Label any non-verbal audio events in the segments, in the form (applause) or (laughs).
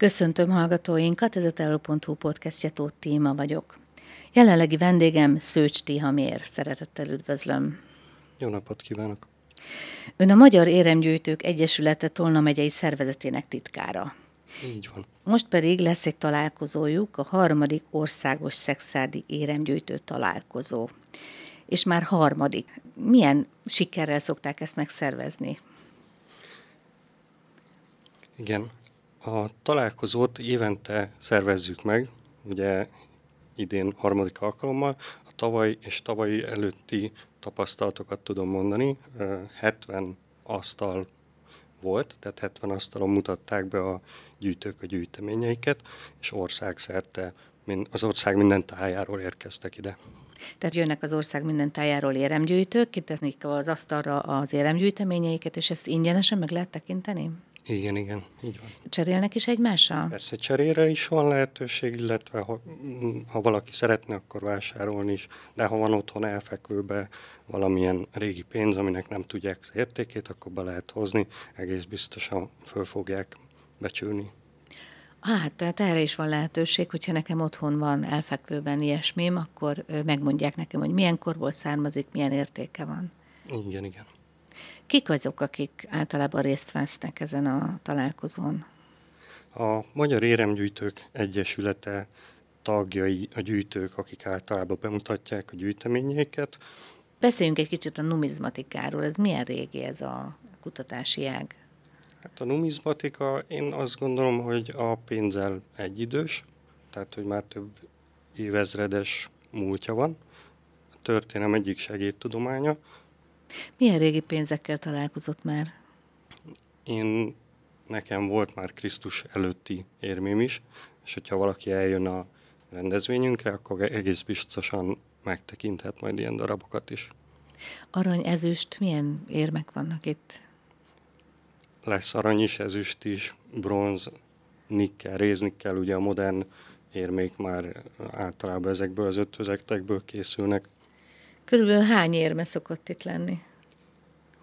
Köszöntöm hallgatóinkat, ez a Tello.hu podcastja Tóth Téma vagyok. Jelenlegi vendégem Szőcs Tihamér. Szeretettel üdvözlöm. Jó napot kívánok! Ön a Magyar Éremgyűjtők Egyesülete Tolna megyei szervezetének titkára. Így van. Most pedig lesz egy találkozójuk, a harmadik országos szexárdi éremgyűjtő találkozó. És már harmadik. Milyen sikerrel szokták ezt megszervezni? Igen, a találkozót évente szervezzük meg, ugye idén harmadik alkalommal. A tavaly és tavalyi előtti tapasztalatokat tudom mondani. 70 asztal volt, tehát 70 asztalon mutatták be a gyűjtők a gyűjteményeiket, és országszerte az ország minden tájáról érkeztek ide. Tehát jönnek az ország minden tájáról éremgyűjtők, kiteszik az asztalra az éremgyűjteményeiket, és ezt ingyenesen meg lehet tekinteni? Igen, igen, így van. Cserélnek is egymással? Persze cserére is van lehetőség, illetve ha, ha valaki szeretne, akkor vásárolni is, de ha van otthon elfekvőbe valamilyen régi pénz, aminek nem tudják az értékét, akkor be lehet hozni, egész biztosan föl fogják becsülni. Hát, tehát erre is van lehetőség, hogyha nekem otthon van elfekvőben ilyesmim, akkor megmondják nekem, hogy milyen korból származik, milyen értéke van. Igen, igen. Kik azok, akik általában részt vesznek ezen a találkozón? A Magyar Éremgyűjtők Egyesülete tagjai, a gyűjtők, akik általában bemutatják a gyűjteményeiket. Beszéljünk egy kicsit a numizmatikáról. Ez milyen régi ez a kutatási ág? Hát a numizmatika, én azt gondolom, hogy a pénzzel egyidős, tehát hogy már több évezredes múltja van. A történelem egyik segédtudománya, milyen régi pénzekkel találkozott már? Én, nekem volt már Krisztus előtti érmém is, és hogyha valaki eljön a rendezvényünkre, akkor egész biztosan megtekinthet majd ilyen darabokat is. Arany, ezüst, milyen érmek vannak itt? Lesz arany is, ezüst is, bronz, nikkel, réznikkel, ugye a modern érmék már általában ezekből az ötvözetekből készülnek. Körülbelül hány érme szokott itt lenni?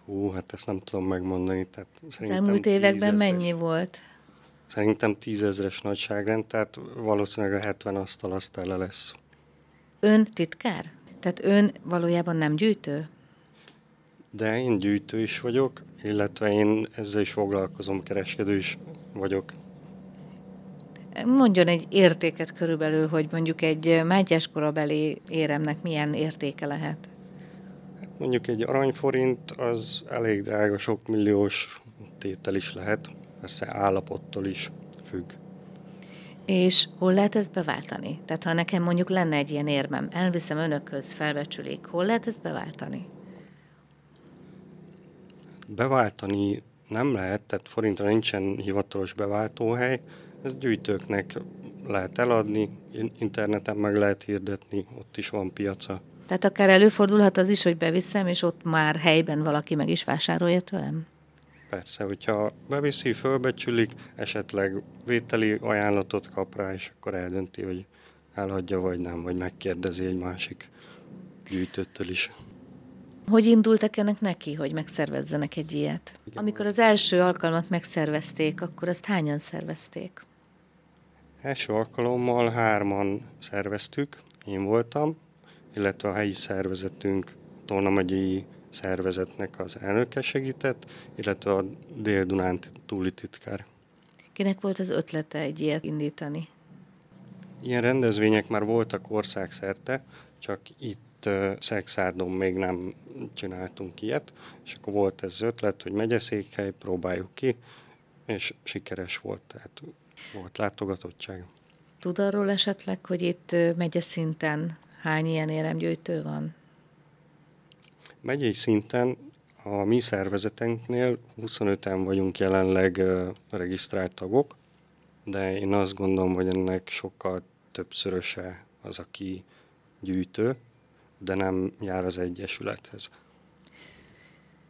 Hú, hát ezt nem tudom megmondani. Tehát az elmúlt években tízezres, mennyi volt? Szerintem tízezres nagyságrend, tehát valószínűleg a 70 asztal azt tele lesz. Ön titkár? Tehát ön valójában nem gyűjtő? De én gyűjtő is vagyok, illetve én ezzel is foglalkozom, kereskedő is vagyok. Mondjon egy értéket körülbelül, hogy mondjuk egy Mátyás korabeli éremnek milyen értéke lehet? Hát mondjuk egy aranyforint az elég drága, sok milliós tétel is lehet, persze állapottól is függ. És hol lehet ezt beváltani? Tehát ha nekem mondjuk lenne egy ilyen érmem, elviszem önökhöz, felbecsülik, hol lehet ezt beváltani? Beváltani nem lehet, tehát forintra nincsen hivatalos beváltóhely, ezt gyűjtőknek lehet eladni, interneten meg lehet hirdetni, ott is van piaca. Tehát akár előfordulhat az is, hogy beviszem, és ott már helyben valaki meg is vásárolja tőlem? Persze, hogyha beviszi, fölbecsülik, esetleg vételi ajánlatot kap rá, és akkor eldönti, hogy elhagyja vagy nem, vagy megkérdezi egy másik gyűjtőtől is. Hogy indultak ennek neki, hogy megszervezzenek egy ilyet? Igen. Amikor az első alkalmat megszervezték, akkor azt hányan szervezték? Első alkalommal hárman szerveztük, én voltam, illetve a helyi szervezetünk Tolna megyei szervezetnek az elnöke segített, illetve a Dél-Dunánt túli titkár. Kinek volt az ötlete egy ilyet indítani? Ilyen rendezvények már voltak országszerte, csak itt Szexárdon még nem csináltunk ilyet, és akkor volt ez ötlet, hogy megyeszékhely, próbáljuk ki, és sikeres volt, tehát volt látogatottság. Tud arról esetleg, hogy itt megye szinten hány ilyen éremgyűjtő van? Megyei szinten a mi szervezetünknél 25-en vagyunk jelenleg regisztrált tagok, de én azt gondolom, hogy ennek sokkal többszöröse az, aki gyűjtő, de nem jár az Egyesülethez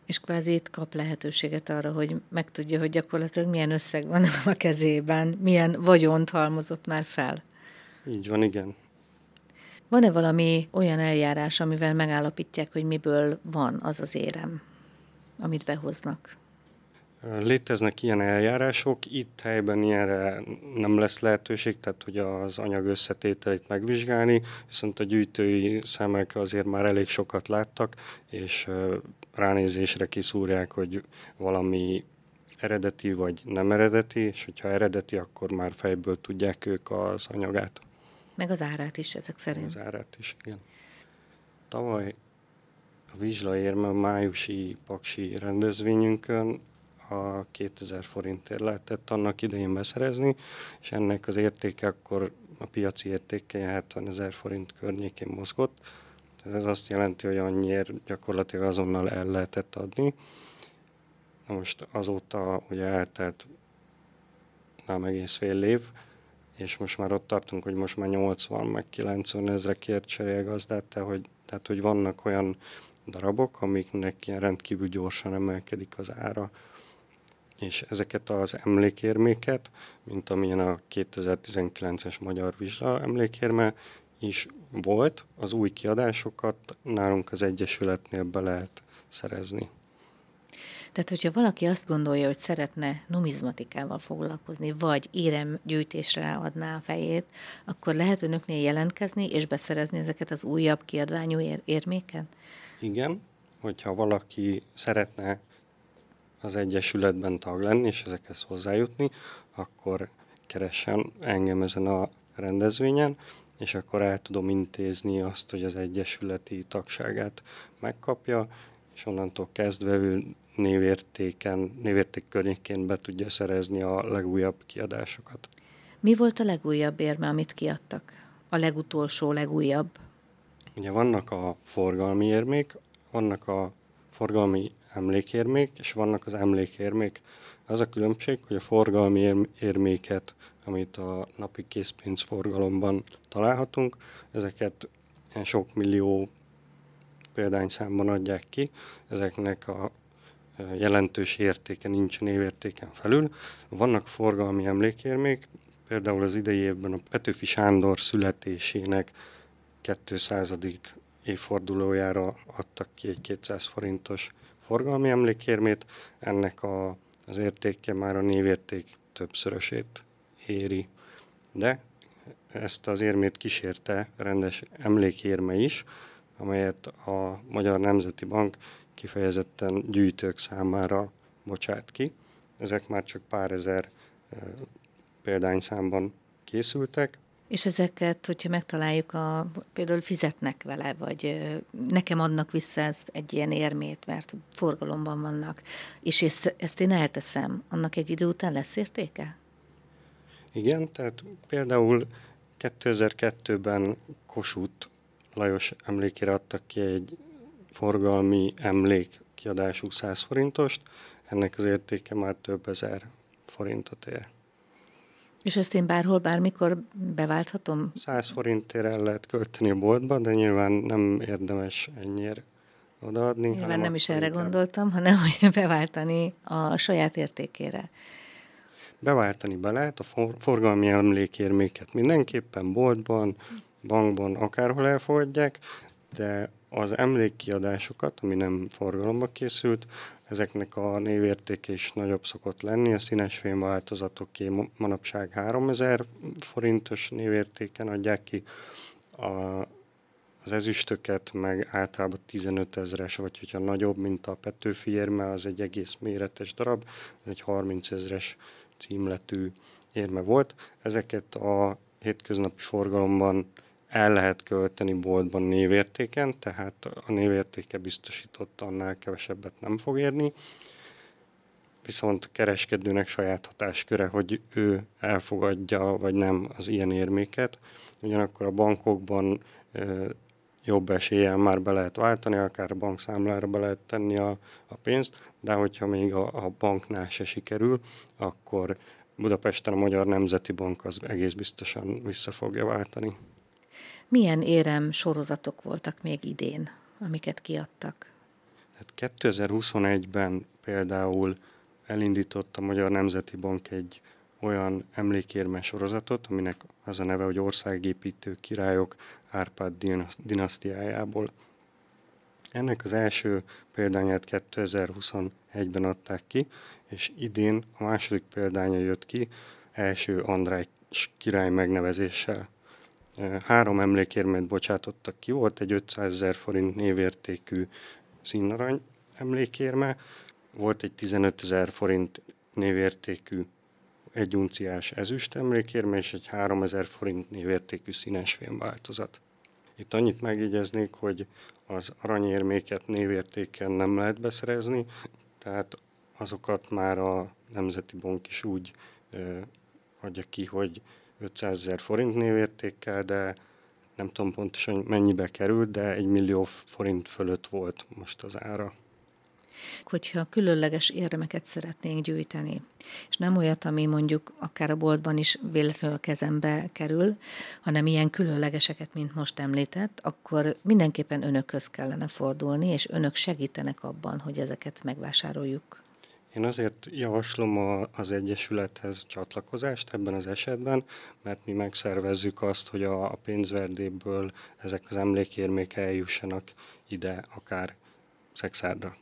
és kvázi itt kap lehetőséget arra, hogy megtudja, hogy gyakorlatilag milyen összeg van (laughs) a kezében, milyen vagyont halmozott már fel. Így van, igen. Van-e valami olyan eljárás, amivel megállapítják, hogy miből van az az érem, amit behoznak? Léteznek ilyen eljárások, itt helyben ilyenre nem lesz lehetőség, tehát hogy az anyag összetételét megvizsgálni, viszont a gyűjtői szemek azért már elég sokat láttak, és ránézésre kiszúrják, hogy valami eredeti vagy nem eredeti, és hogyha eredeti, akkor már fejből tudják ők az anyagát. Meg az árát is ezek szerint. Az árát is, igen. Tavaly a Vizsla érme májusi paksi rendezvényünkön a 2000 forintért lehetett annak idején beszerezni, és ennek az értéke akkor a piaci értéke 70 ezer forint környékén mozgott. Tehát ez azt jelenti, hogy annyiért gyakorlatilag azonnal el lehetett adni. Na most azóta ugye eltelt nem egész fél év, és most már ott tartunk, hogy most már 80 meg 90 ezre kért cserélgazdát, tehát hogy, tehát hogy vannak olyan darabok, amiknek ilyen rendkívül gyorsan emelkedik az ára, és ezeket az emlékérméket, mint amilyen a 2019-es Magyar Vizsla emlékérme is volt, az új kiadásokat nálunk az Egyesületnél be lehet szerezni. Tehát, hogyha valaki azt gondolja, hogy szeretne numizmatikával foglalkozni, vagy éremgyűjtésre adná a fejét, akkor lehet önöknél jelentkezni és beszerezni ezeket az újabb kiadványú ér- érméket? Igen, hogyha valaki szeretne az Egyesületben tag lenni, és ezekhez hozzájutni, akkor keressen engem ezen a rendezvényen, és akkor el tudom intézni azt, hogy az Egyesületi tagságát megkapja, és onnantól kezdve ő névértéken, névérték környékén be tudja szerezni a legújabb kiadásokat. Mi volt a legújabb érme, amit kiadtak? A legutolsó, legújabb? Ugye vannak a forgalmi érmék, vannak a forgalmi emlékérmék, és vannak az emlékérmék. Az a különbség, hogy a forgalmi érméket, amit a napi készpénz forgalomban találhatunk, ezeket sok millió példányszámban adják ki, ezeknek a jelentős értéke nincs névértéken felül. Vannak forgalmi emlékérmék, például az idei évben a Petőfi Sándor születésének 200. évfordulójára adtak ki egy 200 forintos forgalmi emlékérmét, ennek a, az értéke már a névérték többszörösét éri. De ezt az érmét kísérte rendes emlékérme is, amelyet a Magyar Nemzeti Bank kifejezetten gyűjtők számára bocsát ki. Ezek már csak pár ezer példányszámban készültek, és ezeket, hogyha megtaláljuk, a, például fizetnek vele, vagy nekem adnak vissza ezt egy ilyen érmét, mert forgalomban vannak, és ezt, ezt én elteszem, annak egy idő után lesz értéke? Igen, tehát például 2002-ben Kossuth Lajos emlékére adtak ki egy forgalmi emlék kiadású 100 forintost, ennek az értéke már több ezer forintot ér. És ezt én bárhol, bármikor beválthatom? 100 forintért el lehet költeni a boltba, de nyilván nem érdemes ennyire odaadni. Nyilván nem is erre inkább... gondoltam, hanem hogy (laughs) beváltani a saját értékére. Beváltani be lehet a for- forgalmi emlékérméket mindenképpen boltban, bankban, akárhol elfogadják, de az emlékkiadásokat, ami nem forgalomba készült, ezeknek a névértéke is nagyobb szokott lenni. A színes fém változatoké manapság 3000 forintos névértéken adják ki, a, az ezüstöket meg általában 15 ezeres, vagy hogyha nagyobb, mint a Petőfi érme, az egy egész méretes darab, ez egy 30 ezeres címletű érme volt. Ezeket a hétköznapi forgalomban el lehet költeni boltban névértéken, tehát a névértéke biztosított annál kevesebbet nem fog érni. Viszont a kereskedőnek saját hatásköre, hogy ő elfogadja vagy nem az ilyen érméket. Ugyanakkor a bankokban jobb eséllyel már be lehet váltani, akár a bankszámlára be lehet tenni a, a pénzt, de hogyha még a, a banknál se sikerül, akkor Budapesten a Magyar Nemzeti Bank az egész biztosan vissza fogja váltani. Milyen érem sorozatok voltak még idén, amiket kiadtak? Hát 2021-ben például elindított a Magyar Nemzeti Bank egy olyan emlékérme sorozatot, aminek az a neve, hogy Országépítő Királyok Árpád dinasztiájából. Ennek az első példányát 2021-ben adták ki, és idén a második példánya jött ki első András király megnevezéssel. Három emlékérmet bocsátottak ki, volt egy 500 ezer forint névértékű színarany emlékérme, volt egy 15 ezer forint névértékű egy unciás ezüst emlékérme és egy 3000 forint névértékű színes változat. Itt annyit megjegyeznék, hogy az aranyérméket névértéken nem lehet beszerezni, tehát azokat már a Nemzeti Bank is úgy ö, adja ki, hogy 500 ezer forint névértékkel, de nem tudom pontosan mennyibe került, de egy millió forint fölött volt most az ára hogyha különleges érdemeket szeretnénk gyűjteni, és nem olyat, ami mondjuk akár a boltban is véletlenül a kezembe kerül, hanem ilyen különlegeseket, mint most említett, akkor mindenképpen önökhöz kellene fordulni, és önök segítenek abban, hogy ezeket megvásároljuk. Én azért javaslom a, az Egyesülethez csatlakozást ebben az esetben, mert mi megszervezzük azt, hogy a, a pénzverdéből ezek az emlékérmék eljussanak ide, akár Szexárdra.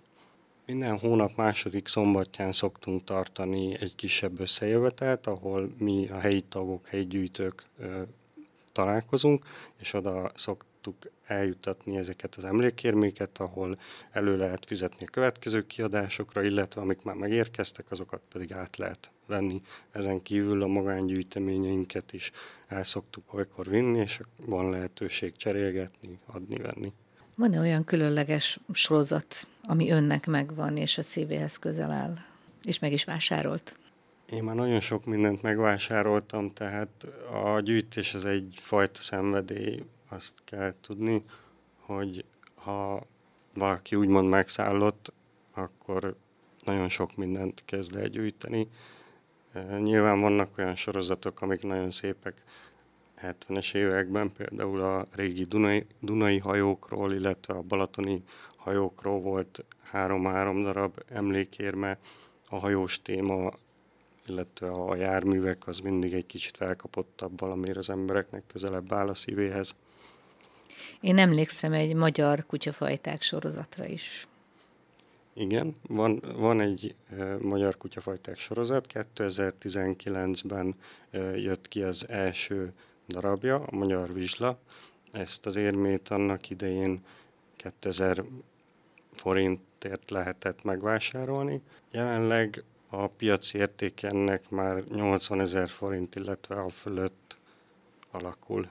Minden hónap második szombatján szoktunk tartani egy kisebb összejövetelt, ahol mi a helyi tagok, helyi gyűjtők ö, találkozunk, és oda szoktuk eljutatni ezeket az emlékérméket, ahol elő lehet fizetni a következő kiadásokra, illetve amik már megérkeztek, azokat pedig át lehet venni. Ezen kívül a magángyűjteményeinket is el szoktuk olykor vinni, és van lehetőség cserélgetni, adni-venni. Van-e olyan különleges sorozat, ami önnek megvan, és a szívéhez közel áll, és meg is vásárolt? Én már nagyon sok mindent megvásároltam, tehát a gyűjtés az egyfajta szenvedély, azt kell tudni, hogy ha valaki úgymond megszállott, akkor nagyon sok mindent kezd el gyűjteni. Nyilván vannak olyan sorozatok, amik nagyon szépek, 70-es években például a régi Dunai, Dunai hajókról, illetve a balatoni hajókról volt három-három darab emlékérme, a hajós téma, illetve a járművek az mindig egy kicsit felkapottabb valamiért az embereknek közelebb áll a szívéhez. Én emlékszem egy magyar kutyafajták sorozatra is. Igen, van, van egy e, magyar kutyafajták sorozat, 2019-ben e, jött ki az első darabja, a Magyar Vizsla. Ezt az érmét annak idején 2000 forintért lehetett megvásárolni. Jelenleg a piaci érték ennek már 80 ezer forint, illetve a fölött alakul.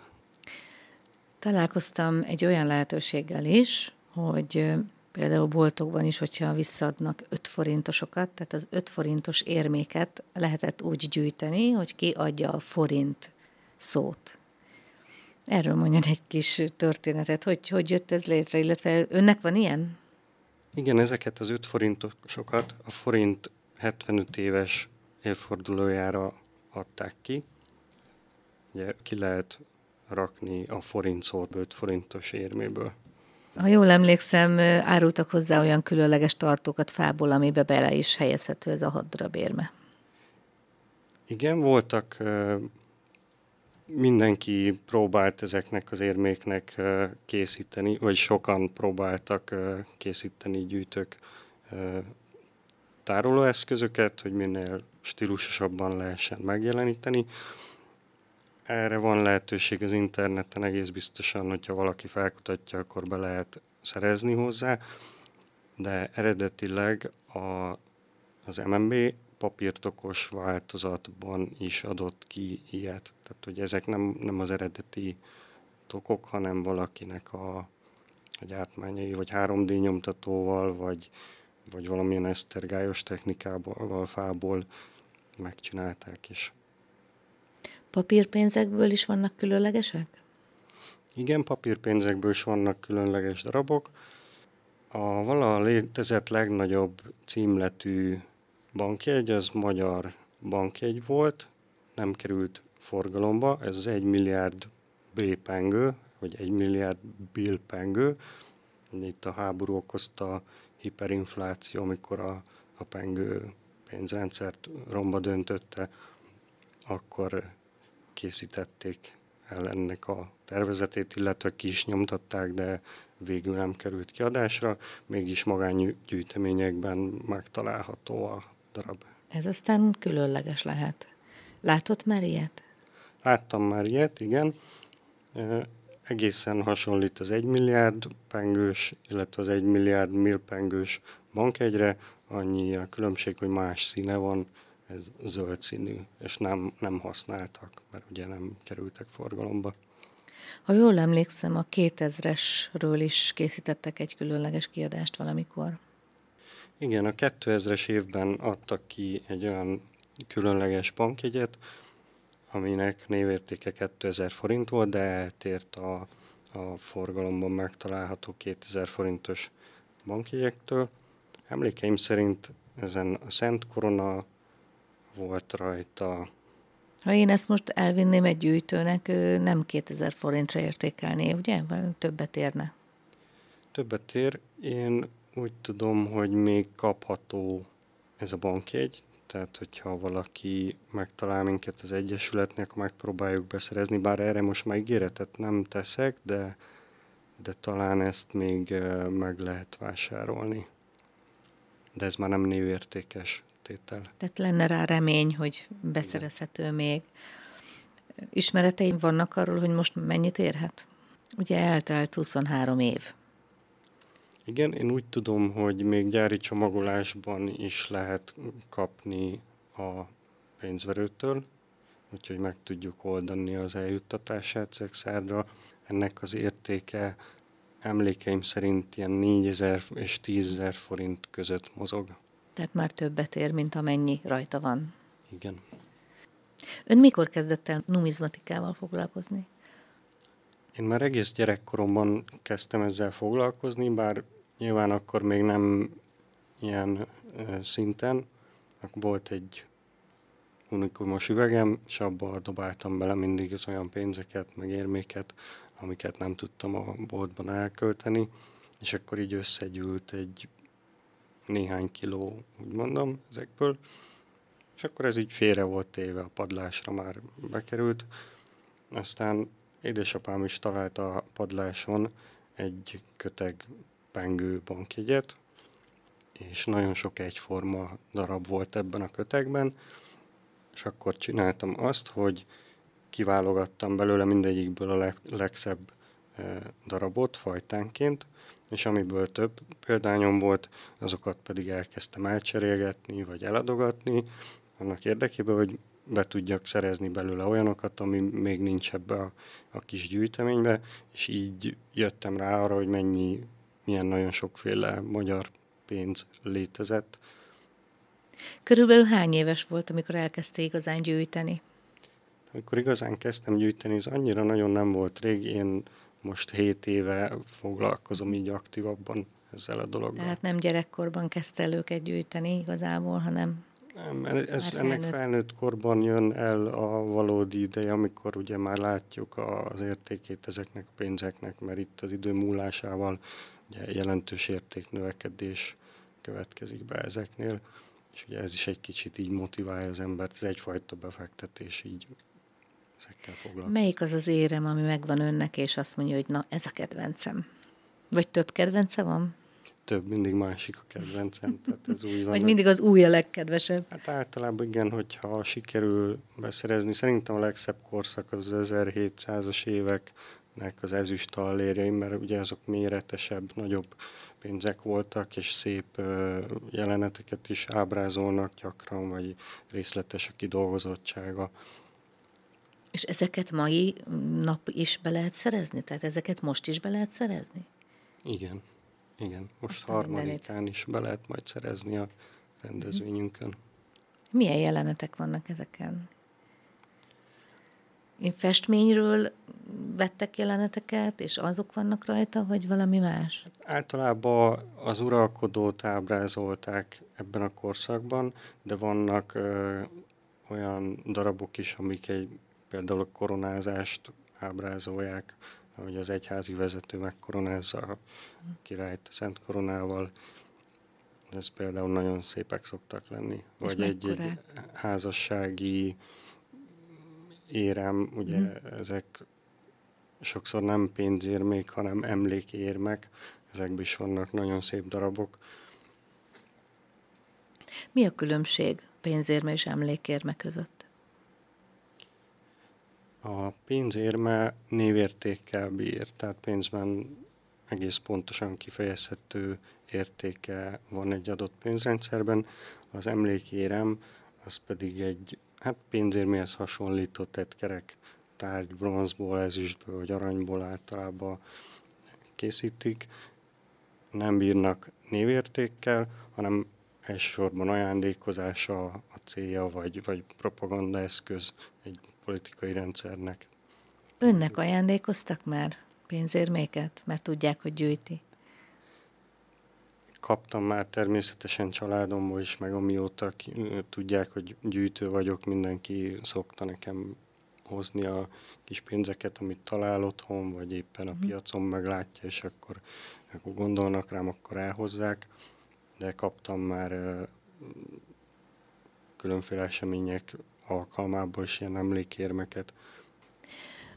Találkoztam egy olyan lehetőséggel is, hogy például boltokban is, hogyha visszaadnak 5 forintosokat, tehát az 5 forintos érméket lehetett úgy gyűjteni, hogy ki adja a forint szót. Erről mondjon egy kis történetet, hogy hogy jött ez létre, illetve önnek van ilyen? Igen, ezeket az 5 forintosokat a forint 75 éves évfordulójára adták ki. Ugye ki lehet rakni a forint szót 5 forintos érméből. Ha jól emlékszem, árultak hozzá olyan különleges tartókat fából, amibe bele is helyezhető ez a hat darab érme. Igen, voltak mindenki próbált ezeknek az érméknek készíteni, vagy sokan próbáltak készíteni gyűjtők tárolóeszközöket, hogy minél stílusosabban lehessen megjeleníteni. Erre van lehetőség az interneten egész biztosan, hogyha valaki felkutatja, akkor be lehet szerezni hozzá, de eredetileg a, az MMB papírtokos változatban is adott ki ilyet. Tehát, hogy ezek nem, nem az eredeti tokok, hanem valakinek a, a gyártmányai, vagy 3D nyomtatóval, vagy, vagy valamilyen esztergályos technikával, fából megcsinálták is. Papírpénzekből is vannak különlegesek? Igen, papírpénzekből is vannak különleges darabok. A vala létezett legnagyobb címletű bankjegy, az magyar bankjegy volt, nem került forgalomba, ez az 1 milliárd B-pengő, vagy 1 milliárd bill-pengő. Itt a háború okozta hiperinfláció, amikor a, a pengő pénzrendszert romba döntötte, akkor készítették el ennek a tervezetét, illetve ki is nyomtatták, de végül nem került kiadásra, mégis magánygyűjteményekben megtalálható a darab. Ez aztán különleges lehet. Látott már ilyet? Láttam már ilyet, igen. Egészen hasonlít az 1 milliárd pengős, illetve az 1 milliárd millpengős bankegyre, annyi a különbség, hogy más színe van, ez zöld színű, és nem, nem használtak, mert ugye nem kerültek forgalomba. Ha jól emlékszem, a 2000-esről is készítettek egy különleges kiadást valamikor. Igen, a 2000-es évben adtak ki egy olyan különleges bankjegyet, aminek névértéke 2000 forint volt, de eltért a, a forgalomban megtalálható 2000 forintos bankjegyektől. Emlékeim szerint ezen a Szent Korona volt rajta. Ha én ezt most elvinném egy gyűjtőnek, ő nem 2000 forintra értékelné, ugye? Többet érne? Többet ér. Én úgy tudom, hogy még kapható ez a bankjegy, tehát hogyha valaki megtalál minket az Egyesületnek, akkor megpróbáljuk beszerezni, bár erre most már ígéretet nem teszek, de, de talán ezt még meg lehet vásárolni. De ez már nem névértékes tétel. Tehát lenne rá remény, hogy beszerezhető Igen. még. Ismereteim vannak arról, hogy most mennyit érhet? Ugye eltelt 23 év. Igen, én úgy tudom, hogy még gyári csomagolásban is lehet kapni a pénzverőtől, úgyhogy meg tudjuk oldani az eljuttatását szexárra. Ennek az értéke emlékeim szerint ilyen 4000 és 10.000 forint között mozog. Tehát már többet ér, mint amennyi rajta van. Igen. Ön mikor kezdett el numizmatikával foglalkozni? Én már egész gyerekkoromban kezdtem ezzel foglalkozni, bár nyilván akkor még nem ilyen szinten. Volt egy unikumos üvegem, és abba dobáltam bele mindig az olyan pénzeket, meg érméket, amiket nem tudtam a boltban elkölteni, és akkor így összegyűlt egy néhány kiló, úgy mondom, ezekből, és akkor ez így félre volt téve, a padlásra már bekerült. Aztán édesapám is találta a padláson egy köteg pengő bankjegyet, és nagyon sok egyforma darab volt ebben a kötegben, és akkor csináltam azt, hogy kiválogattam belőle mindegyikből a leg, legszebb e, darabot fajtánként, és amiből több példányom volt, azokat pedig elkezdtem elcserélgetni, vagy eladogatni, annak érdekében, hogy be tudjak szerezni belőle olyanokat, ami még nincs ebbe a, a kis gyűjteménybe, és így jöttem rá arra, hogy mennyi milyen nagyon sokféle magyar pénz létezett. Körülbelül hány éves volt, amikor elkezdte igazán gyűjteni? Amikor igazán kezdtem gyűjteni, az annyira nagyon nem volt rég. Én most 7 éve foglalkozom így aktívabban ezzel a dologgal. Tehát nem gyerekkorban kezdte el őket gyűjteni igazából, hanem nem, ez, felnőtt. ennek felnőtt korban jön el a valódi ideje, amikor ugye már látjuk az értékét ezeknek a pénzeknek, mert itt az idő múlásával ugye jelentős értéknövekedés következik be ezeknél, és ugye ez is egy kicsit így motiválja az embert, ez egyfajta befektetés így ezekkel foglalkozni. Melyik az az érem, ami megvan önnek, és azt mondja, hogy na, ez a kedvencem? Vagy több kedvence van? Több, mindig másik a kedvencem, tehát ez új (laughs) van. Vagy mindig az új a legkedvesebb? Hát általában igen, hogyha sikerül beszerezni, szerintem a legszebb korszak az 1700-as évek, nek az ezüst tallérjai, mert ugye azok méretesebb, nagyobb pénzek voltak, és szép jeleneteket is ábrázolnak gyakran, vagy részletes a kidolgozottsága. És ezeket mai nap is be lehet szerezni? Tehát ezeket most is be lehet szerezni? Igen, igen. Most Aztán harmadikán is be lehet majd szerezni a rendezvényünkön. Milyen jelenetek vannak ezeken? Én festményről vettek jeleneteket, és azok vannak rajta, vagy valami más? Általában az uralkodót ábrázolták ebben a korszakban, de vannak ö, olyan darabok is, amik egy, például a koronázást ábrázolják, hogy az egyházi vezető megkoronázza a királyt Szent Koronával. Ez például nagyon szépek szoktak lenni. Vagy egy, egy házassági érem, ugye mm. ezek sokszor nem pénzérmék, hanem emlékérmek. Ezekben is vannak nagyon szép darabok. Mi a különbség pénzérme és emlékérme között? A pénzérme névértékkel bír, tehát pénzben egész pontosan kifejezhető értéke van egy adott pénzrendszerben. Az emlékérem az pedig egy hát pénzérméhez hasonlított egy kerek tárgy bronzból, ezüstből vagy aranyból általában készítik. Nem bírnak névértékkel, hanem elsősorban ajándékozása a célja, vagy, vagy propagandaeszköz egy politikai rendszernek. Önnek ajándékoztak már pénzérméket, mert tudják, hogy gyűjti? Kaptam már természetesen családomból is, meg amióta tudják, hogy gyűjtő vagyok, mindenki szokta nekem hozni a kis pénzeket, amit talál otthon, vagy éppen a mhm. piacon meglátja, és akkor, akkor gondolnak rám, akkor elhozzák. De kaptam már különféle események alkalmából is ilyen emlékérmeket.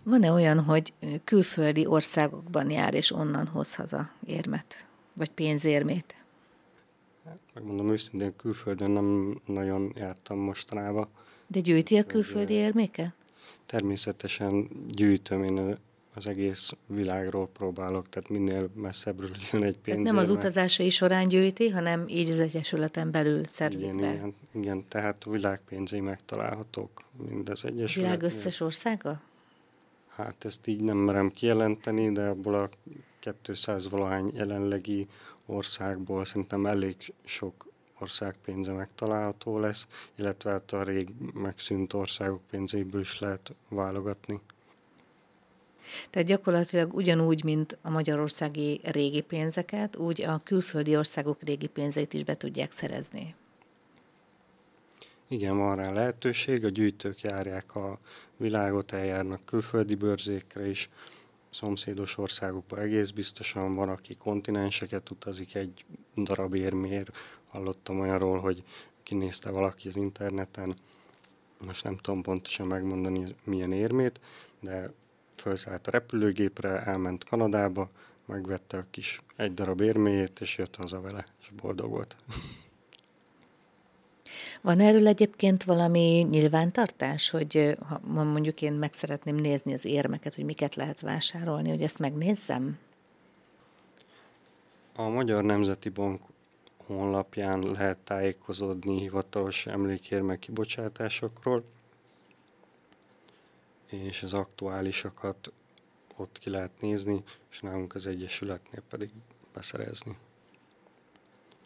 Van-e olyan, hogy külföldi országokban jár, és onnan hoz haza érmet, vagy pénzérmét? Hát, megmondom őszintén, külföldön nem nagyon jártam mostanában. De gyűjti a külföldi érméket? Természetesen gyűjtöm, én az egész világról próbálok, tehát minél messzebbről (laughs) jön egy pénz. nem az utazásai során gyűjti, hanem így az Egyesületen belül szerzik igen, be. Igen, igen, tehát a világpénzé megtalálhatók mind az Egyesület. Világ összes országa? Hát ezt így nem merem kijelenteni, de abból a 200 valahány jelenlegi országból szerintem elég sok ország pénze megtalálható lesz, illetve hát a rég megszűnt országok pénzéből is lehet válogatni. Tehát gyakorlatilag ugyanúgy, mint a magyarországi régi pénzeket, úgy a külföldi országok régi pénzeit is be tudják szerezni. Igen, van rá lehetőség, a gyűjtők járják a világot, eljárnak külföldi bőrzékre is, szomszédos országokba egész biztosan van, aki kontinenseket utazik egy darab érmér. Hallottam olyanról, hogy kinézte valaki az interneten, most nem tudom pontosan megmondani milyen érmét, de felszállt a repülőgépre, elment Kanadába, megvette a kis egy darab érméjét, és jött haza vele, és boldog volt. Van erről egyébként valami nyilvántartás, hogy ha mondjuk én meg szeretném nézni az érmeket, hogy miket lehet vásárolni, hogy ezt megnézzem? A Magyar Nemzeti Bank honlapján lehet tájékozódni hivatalos emlékérmek kibocsátásokról, és az aktuálisakat ott ki lehet nézni, és nálunk az Egyesületnél pedig beszerezni.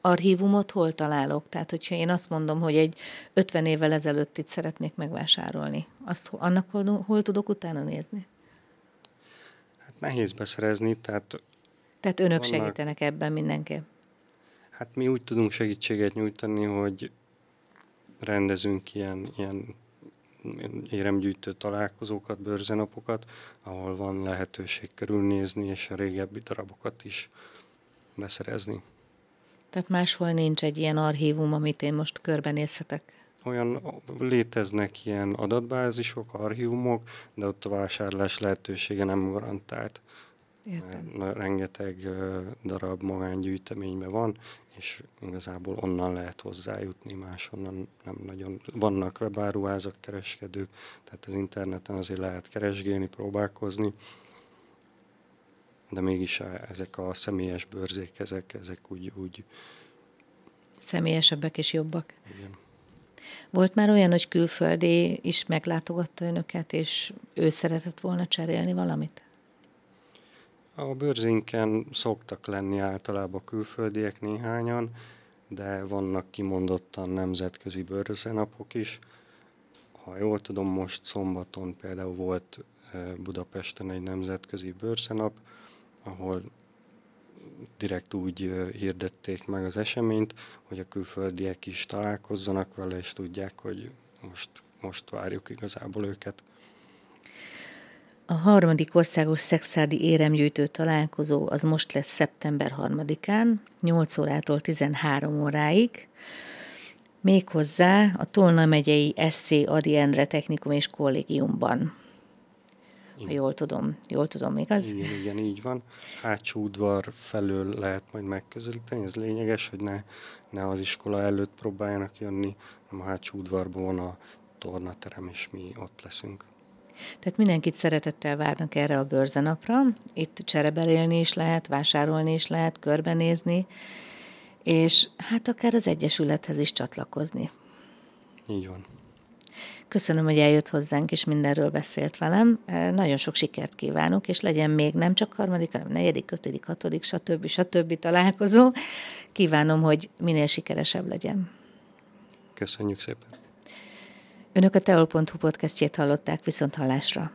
Archívumot hol találok? Tehát, hogyha én azt mondom, hogy egy 50 évvel ezelőtt itt szeretnék megvásárolni, azt annak hol, hol tudok utána nézni? Hát nehéz beszerezni, tehát... Tehát önök vannak... segítenek ebben mindenképp? Hát mi úgy tudunk segítséget nyújtani, hogy rendezünk ilyen, ilyen éremgyűjtő találkozókat, bőrzenapokat, ahol van lehetőség körülnézni, és a régebbi darabokat is beszerezni. Tehát máshol nincs egy ilyen archívum, amit én most körbenézhetek? Olyan léteznek ilyen adatbázisok, archívumok, de ott a vásárlás lehetősége nem garantált. Értem. Rengeteg darab magángyűjteményben van, és igazából onnan lehet hozzájutni, máshonnan nem nagyon. Vannak webáruházak, kereskedők, tehát az interneten azért lehet keresgélni, próbálkozni, de mégis ezek a személyes bőrzék, ezek, ezek úgy, úgy... Személyesebbek és jobbak. Igen. Volt már olyan, hogy külföldi is meglátogatta önöket, és ő szeretett volna cserélni valamit? A bőrzénken szoktak lenni általában külföldiek néhányan, de vannak kimondottan nemzetközi bőrzenapok is. Ha jól tudom, most szombaton például volt Budapesten egy nemzetközi bőrszenap, ahol direkt úgy hirdették meg az eseményt, hogy a külföldiek is találkozzanak vele, és tudják, hogy most, most várjuk igazából őket. A harmadik országos szexádi éremgyűjtő találkozó az most lesz szeptember 3-án, 8 órától 13 óráig, méghozzá a Tolna megyei SC Adi Endre Technikum és Kollégiumban. ha jól tudom, jól tudom, igaz? Igen, igen, így van. Hátsó udvar felől lehet majd megközelíteni, ez lényeges, hogy ne, ne az iskola előtt próbáljanak jönni, hanem a hátsó udvarban van a tornaterem, és mi ott leszünk. Tehát mindenkit szeretettel várnak erre a bőrzenapra. Itt cserebelélni is lehet, vásárolni is lehet, körbenézni, és hát akár az Egyesülethez is csatlakozni. Így van. Köszönöm, hogy eljött hozzánk, és mindenről beszélt velem. Nagyon sok sikert kívánok, és legyen még nem csak harmadik, hanem negyedik, ötödik, hatodik, stb. stb. találkozó. Kívánom, hogy minél sikeresebb legyen. Köszönjük szépen. Önök a teol.hu podcastjét hallották viszont hallásra.